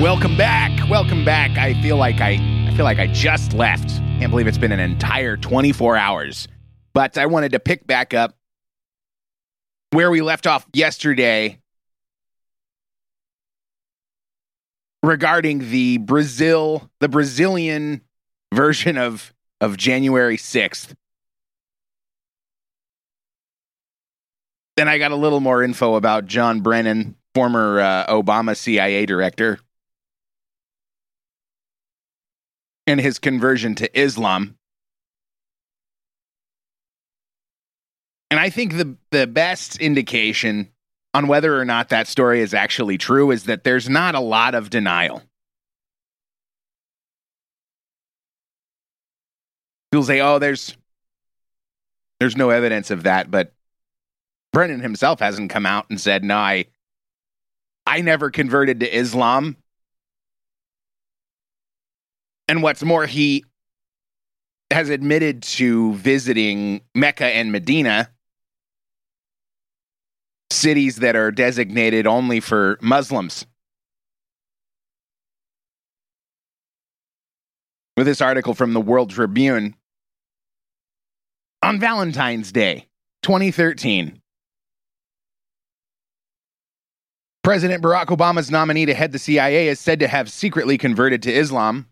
Welcome back. Welcome back. I feel like I I feel like I just left. Can't believe it's been an entire 24 hours. But I wanted to pick back up where we left off yesterday regarding the Brazil, the Brazilian version of of January 6th. Then I got a little more info about John Brennan, former uh, Obama CIA director, and his conversion to Islam. And I think the the best indication on whether or not that story is actually true is that there's not a lot of denial. People say, "Oh, there's there's no evidence of that," but Brennan himself hasn't come out and said, "No, I I never converted to Islam." And what's more, he has admitted to visiting Mecca and Medina, cities that are designated only for Muslims. With this article from the World Tribune on Valentine's Day, 2013. President Barack Obama's nominee to head the CIA is said to have secretly converted to Islam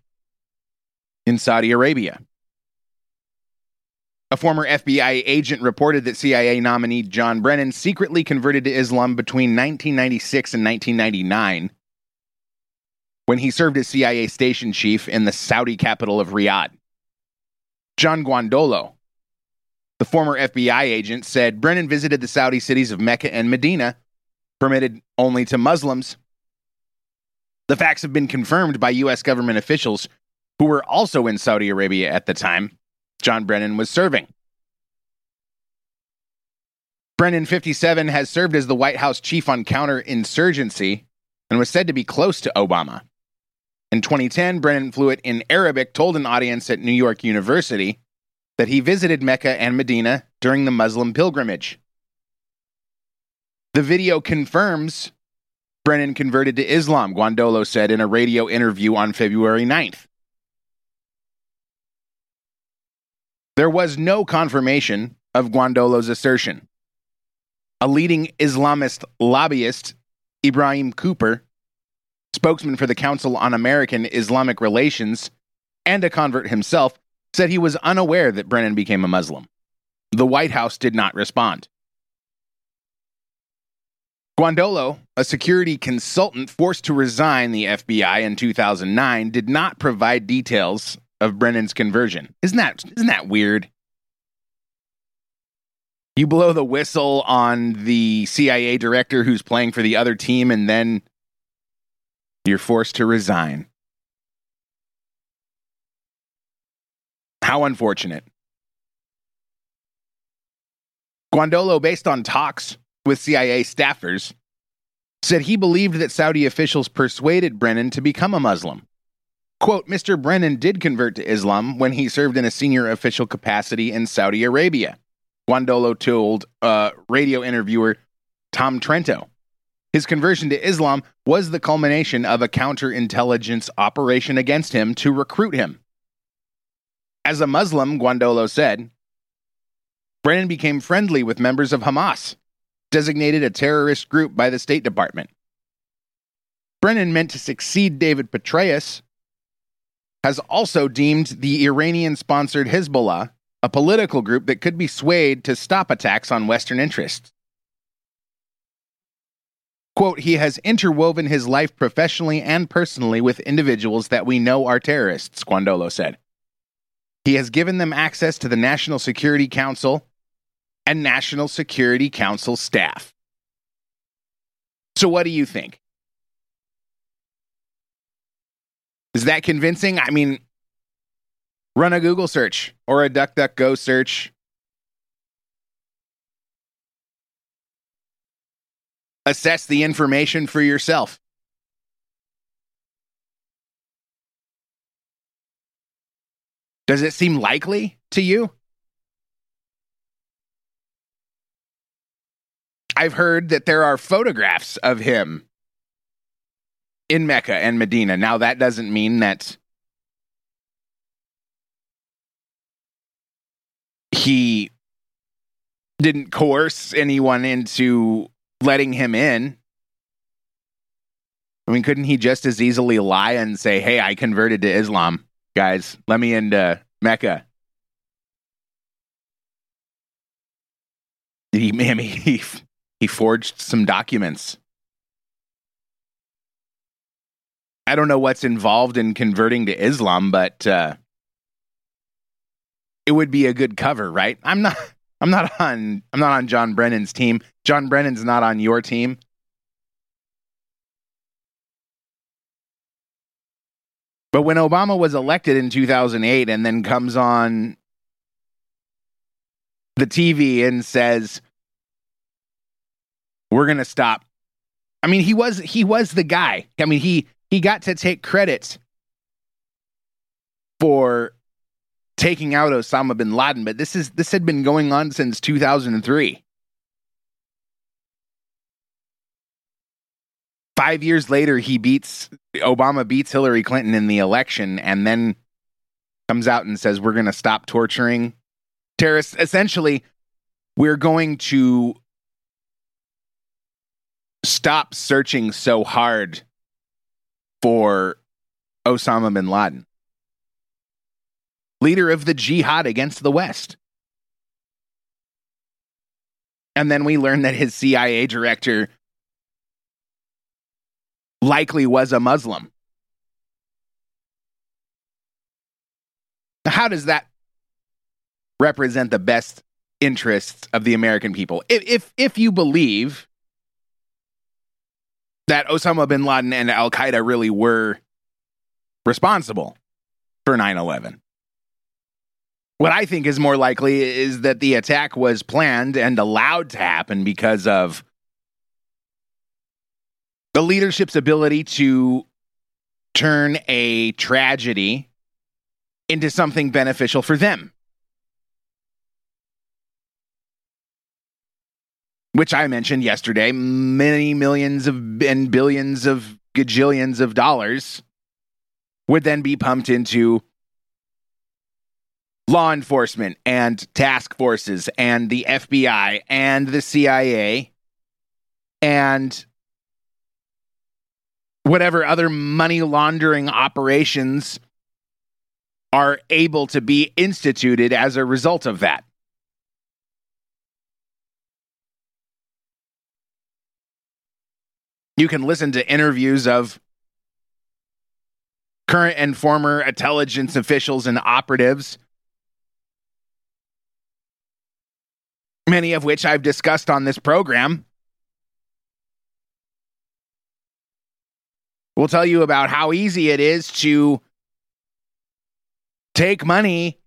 in Saudi Arabia. A former FBI agent reported that CIA nominee John Brennan secretly converted to Islam between 1996 and 1999 when he served as CIA station chief in the Saudi capital of Riyadh. John Guandolo, the former FBI agent, said Brennan visited the Saudi cities of Mecca and Medina, permitted only to Muslims. The facts have been confirmed by U.S. government officials who were also in Saudi Arabia at the time John Brennan was serving. Brennan, 57, has served as the White House chief on counterinsurgency and was said to be close to Obama. In 2010, Brennan fluent in Arabic told an audience at New York University that he visited Mecca and Medina during the Muslim pilgrimage. The video confirms Brennan converted to Islam, Guandolo said in a radio interview on February 9th. There was no confirmation of Guandolo's assertion. A leading Islamist lobbyist, Ibrahim Hooper, spokesman for the Council on American Islamic Relations, and a convert himself, said he was unaware that Brennan became a Muslim. The White House did not respond. Guandolo, a security consultant forced to resign the FBI in 2009, did not provide details of Brennan's conversion. Isn't that isn't that weird? You blow the whistle on the CIA director who's playing for the other team and then you're forced to resign. How unfortunate. Guandolo, based on talks with CIA staffers, said he believed that Saudi officials persuaded Brennan to become a Muslim. Quote, Mr. Brennan did convert to Islam when he served in a senior official capacity in Saudi Arabia. Guandolo told uh, radio interviewer Tom Trento. His conversion to Islam was the culmination of a counterintelligence operation against him to recruit him. As a Muslim, Guandolo said, Brennan became friendly with members of Hamas, designated a terrorist group by the State Department. Brennan meant to succeed David Petraeus, has also deemed the Iranian sponsored Hezbollah a political group that could be swayed to stop attacks on Western interests. Quote, he has interwoven his life professionally and personally with individuals that we know are terrorists, Guandolo said. He has given them access to the National Security Council and National Security Council staff. So, what do you think? Is that convincing? I mean, run a Google search or a DuckDuckGo search. Assess the information for yourself. Does it seem likely to you? I've heard that there are photographs of him in Mecca and Medina. Now, that doesn't mean that he didn't coerce anyone into letting him in. I mean, couldn't he just as easily lie and say, "Hey, I converted to Islam, guys. Let me into Mecca." He, he, he forged some documents. I don't know what's involved in converting to Islam, but uh, it would be a good cover, right? I'm not. I'm not on. I'm not on John Brennan's team. John Brennan's not on your team. But when Obama was elected in 2008 and then comes on the TV and says, "We're going to stop." I mean, he was he was the guy. I mean, he he got to take credit for taking out Osama bin Laden, but this is this had been going on since 2003. Five years later, he beats Obama beats Hillary Clinton in the election, and then comes out and says, "We're going to stop torturing terrorists." Essentially, we're going to stop searching so hard for Osama bin Laden, leader of the jihad against the West. And then we learn that his CIA director likely was a Muslim. How does that represent the best interests of the American people? If if, if you believe that Osama bin Laden and Al Qaeda really were responsible for 9 11. What I think is more likely is that the attack was planned and allowed to happen because of the leadership's ability to turn a tragedy into something beneficial for them. Which I mentioned yesterday, many millions of and billions of gajillions of dollars would then be pumped into law enforcement and task forces and the FBI and the CIA and whatever other money laundering operations are able to be instituted as a result of that. You can listen to interviews of current and former intelligence officials and operatives, many of which I've discussed on this program. We'll tell you about how easy it is to take money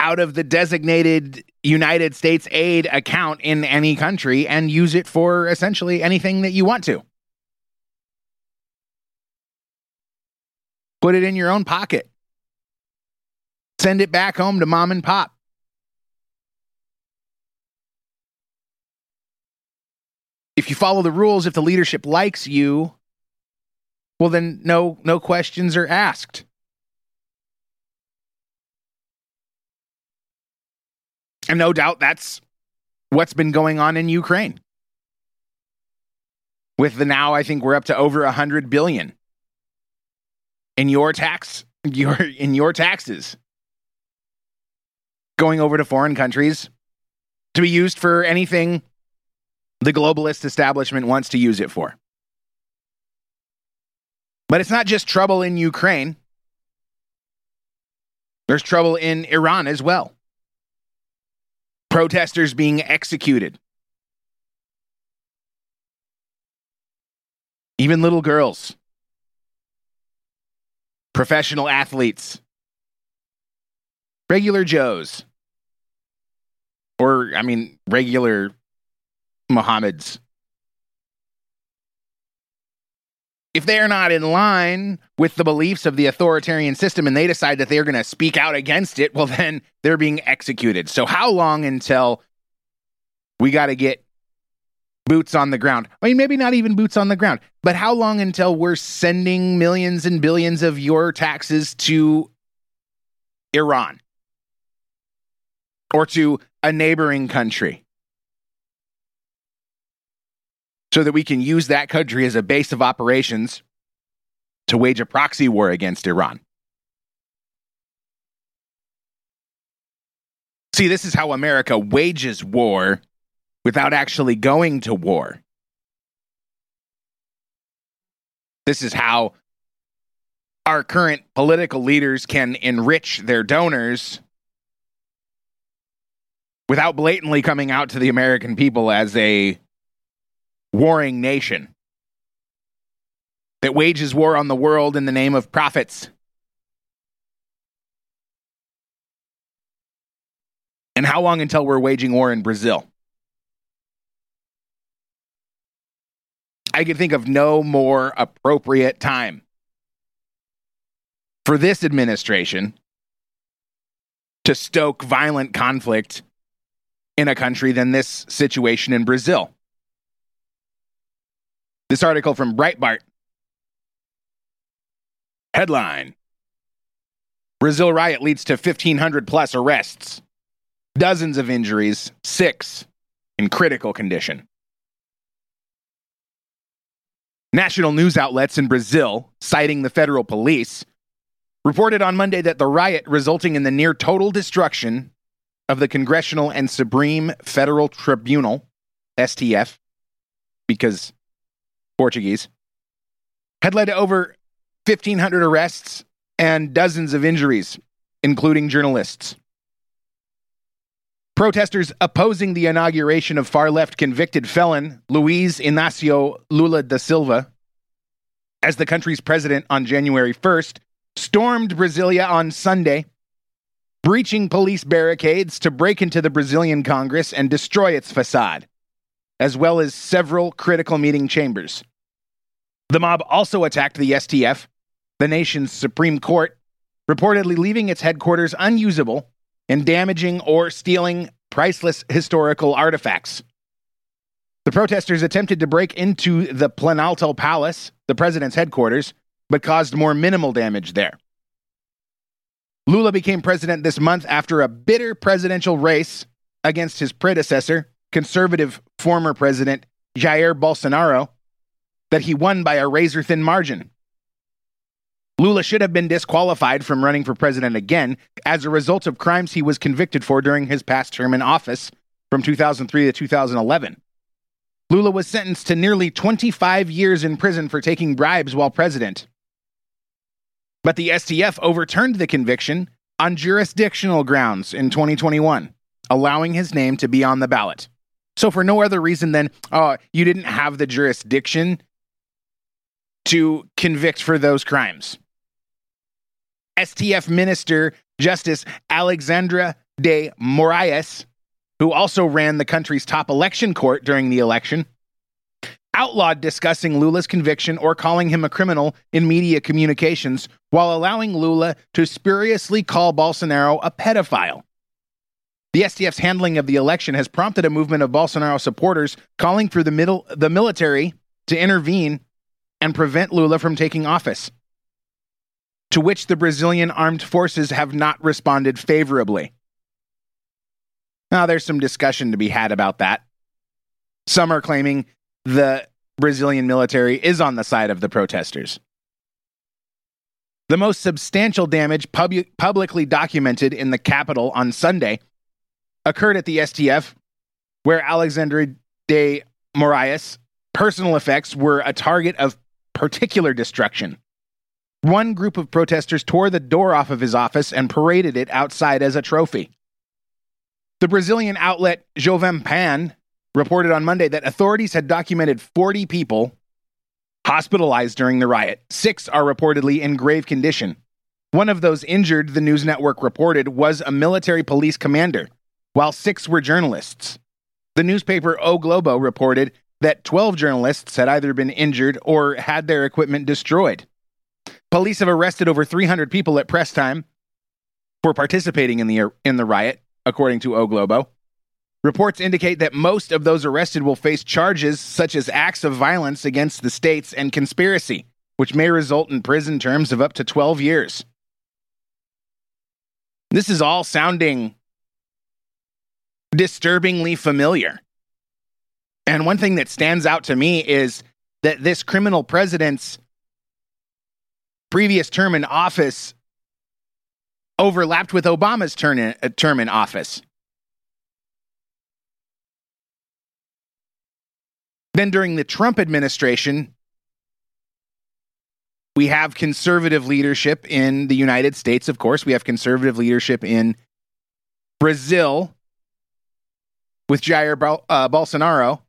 out of the designated United States aid account in any country and use it for essentially anything that you want to. Put it in your own pocket. Send it back home to mom and pop. If you follow the rules, if the leadership likes you, well then no no questions are asked. And no doubt that's what's been going on in Ukraine. With the now, I think we're up to over a hundred billion in your tax, your in your taxes, going over to foreign countries to be used for anything the globalist establishment wants to use it for. But it's not just trouble in Ukraine. There's trouble in Iran as well protesters being executed. Even little girls, professional athletes, regular Joes, or, I mean, regular Mohammeds. If they're not in line with the beliefs of the authoritarian system and they decide that they're going to speak out against it, well, then they're being executed. So, how long until we got to get boots on the ground. I mean, maybe not even boots on the ground, but how long until we're sending millions and billions of your taxes to Iran or to a neighboring country? So that we can use that country as a base of operations to wage a proxy war against Iran. See, this is how America wages war without actually going to war. This is how our current political leaders can enrich their donors without blatantly coming out to the American people as a warring nation that wages war on the world in the name of profits. And how long until we're waging war in Brazil? I can think of no more appropriate time for this administration to stoke violent conflict in a country than this situation in Brazil. This article from Breitbart. Headline Brazil riot leads to 1,500 plus arrests, dozens of injuries, six in critical condition. National news outlets in Brazil, citing the federal police, reported on Monday that the riot resulting in the near total destruction of the Congressional and Supreme Federal Tribunal, STF, because Portuguese, had led to over 1,500 arrests and dozens of injuries, including journalists. Protesters opposing the inauguration of far left convicted felon Luiz Inacio Lula da Silva as the country's president on January 1st stormed Brasilia on Sunday, breaching police barricades to break into the Brazilian Congress and destroy its facade, as well as several critical meeting chambers. The mob also attacked the STF, the nation's Supreme Court, reportedly leaving its headquarters unusable and damaging or stealing priceless historical artifacts. The protesters attempted to break into the Planalto Palace, the president's headquarters, but caused more minimal damage there. Lula became president this month after a bitter presidential race against his predecessor, conservative former president Jair Bolsonaro, that he won by a razor thin margin. Lula should have been disqualified from running for president again as a result of crimes he was convicted for during his past term in office from 2003 to 2011. Lula was sentenced to nearly 25 years in prison for taking bribes while president. But the STF overturned the conviction on jurisdictional grounds in 2021, allowing his name to be on the ballot. So, for no other reason than, oh, you didn't have the jurisdiction to convict for those crimes. STF Minister Justice Alexandre de Moraes, who also ran the country's top election court during the election, outlawed discussing Lula's conviction or calling him a criminal in media communications while allowing Lula to spuriously call Bolsonaro a pedophile. The STF's handling of the election has prompted a movement of Bolsonaro supporters calling for the, middle, the military to intervene and prevent Lula from taking office to which the Brazilian armed forces have not responded favorably. Now, there's some discussion to be had about that. Some are claiming the Brazilian military is on the side of the protesters. The most substantial damage pub- publicly documented in the capital on Sunday occurred at the STF, where Alexandre de Moraes' personal effects were a target of particular destruction. One group of protesters tore the door off of his office and paraded it outside as a trophy. The Brazilian outlet Jovem Pan reported on Monday that authorities had documented 40 people hospitalized during the riot. Six are reportedly in grave condition. One of those injured, the news network reported, was a military police commander, while six were journalists. The newspaper O Globo reported that 12 journalists had either been injured or had their equipment destroyed. Police have arrested over 300 people at press time for participating in the in the riot, according to O Globo. Reports indicate that most of those arrested will face charges such as acts of violence against the states and conspiracy, which may result in prison terms of up to 12 years. This is all sounding disturbingly familiar. And one thing that stands out to me is that this criminal president's previous term in office overlapped with Obama's term in, uh, term in office. Then during the Trump administration, we have conservative leadership in the United States, of course. We have conservative leadership in Brazil with Jair Bol- uh, Bolsonaro.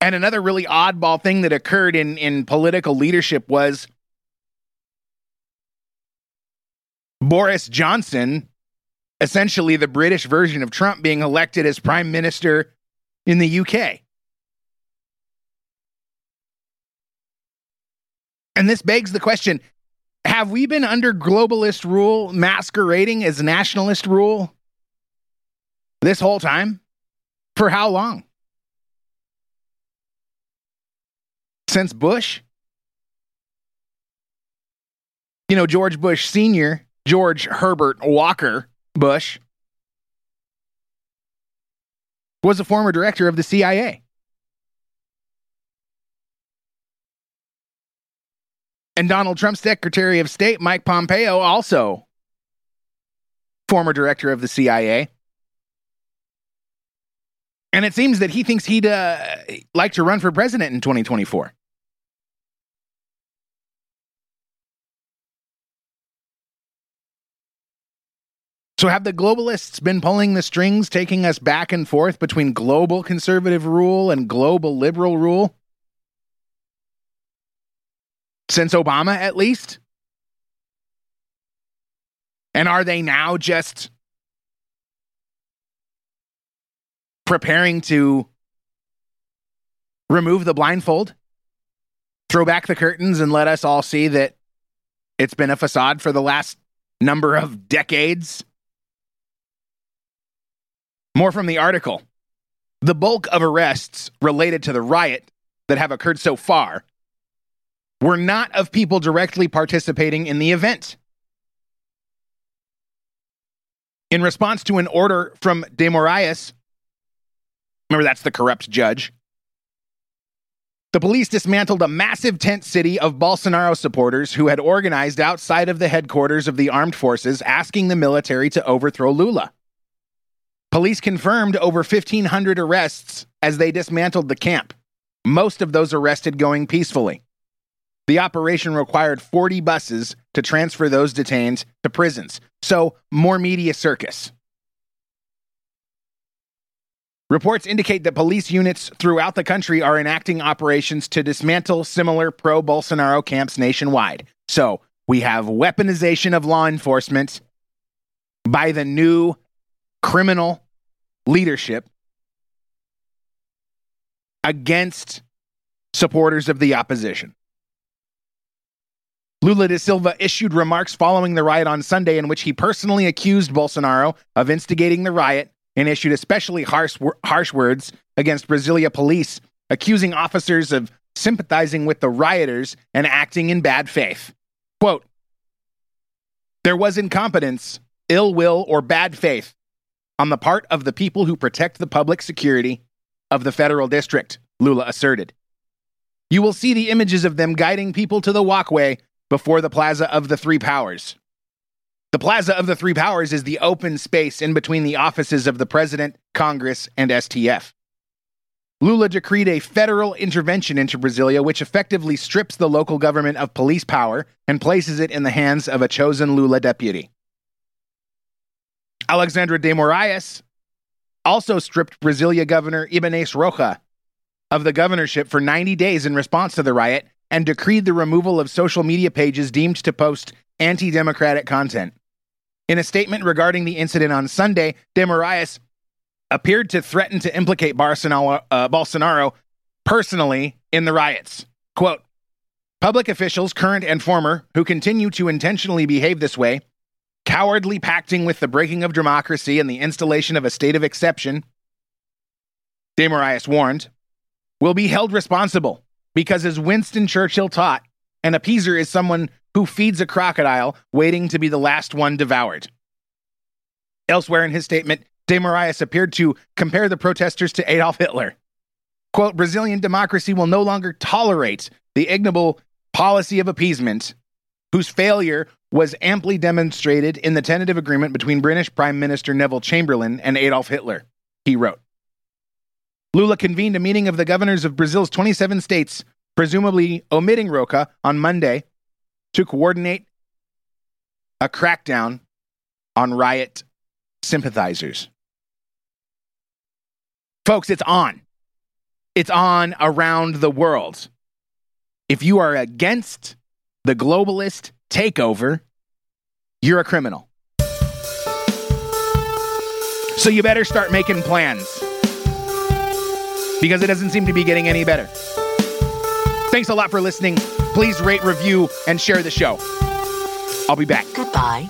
And another really oddball thing that occurred in, in political leadership was Boris Johnson, essentially the British version of Trump, being elected as prime minister in the UK. And this begs the question have we been under globalist rule masquerading as nationalist rule this whole time? For how long? Since Bush? You know, George Bush Sr., George Herbert Walker Bush, was a former director of the CIA. And Donald Trump's Secretary of State, Mike Pompeo, also former director of the CIA. And it seems that he thinks he'd uh, like to run for president in 2024. So, have the globalists been pulling the strings, taking us back and forth between global conservative rule and global liberal rule? Since Obama, at least? And are they now just preparing to remove the blindfold, throw back the curtains, and let us all see that it's been a facade for the last number of decades? More from the article. The bulk of arrests related to the riot that have occurred so far were not of people directly participating in the event. In response to an order from De remember that's the corrupt judge, the police dismantled a massive tent city of Bolsonaro supporters who had organized outside of the headquarters of the armed forces asking the military to overthrow Lula. Police confirmed over 1,500 arrests as they dismantled the camp, most of those arrested going peacefully. The operation required 40 buses to transfer those detained to prisons. So, more media circus. Reports indicate that police units throughout the country are enacting operations to dismantle similar pro Bolsonaro camps nationwide. So, we have weaponization of law enforcement by the new criminal leadership against supporters of the opposition. Lula da Silva issued remarks following the riot on Sunday in which he personally accused Bolsonaro of instigating the riot and issued especially harsh, harsh words against Brasilia police, accusing officers of sympathizing with the rioters and acting in bad faith. Quote, there was incompetence, ill will, or bad faith on the part of the people who protect the public security of the federal district, Lula asserted. You will see the images of them guiding people to the walkway before the Plaza of the Three Powers. The Plaza of the Three Powers is the open space in between the offices of the President, Congress, and STF. Lula decreed a federal intervention into Brasilia, which effectively strips the local government of police power and places it in the hands of a chosen Lula deputy. Alexandre de Moraes also stripped Brasilia Governor Ibaneis Rocha of the governorship for 90 days in response to the riot and decreed the removal of social media pages deemed to post anti democratic content. In a statement regarding the incident on Sunday, de appeared to threaten to implicate Bolsonaro, uh, Bolsonaro personally in the riots. Quote Public officials, current and former, who continue to intentionally behave this way cowardly pacting with the breaking of democracy and the installation of a state of exception, Demarias warned, will be held responsible because, as Winston Churchill taught, an appeaser is someone who feeds a crocodile waiting to be the last one devoured. Elsewhere in his statement, De Marias appeared to compare the protesters to Adolf Hitler. Quote, Brazilian democracy will no longer tolerate the ignoble policy of appeasement, whose failure was amply demonstrated in the tentative agreement between British Prime Minister Neville Chamberlain and Adolf Hitler, he wrote. Lula convened a meeting of the governors of Brazil's 27 states, presumably omitting Rocha, on Monday to coordinate a crackdown on riot sympathizers. Folks, it's on. It's on around the world. If you are against the globalist takeover, you're a criminal. So you better start making plans because it doesn't seem to be getting any better. Thanks a lot for listening. Please rate, review, and share the show. I'll be back. Goodbye.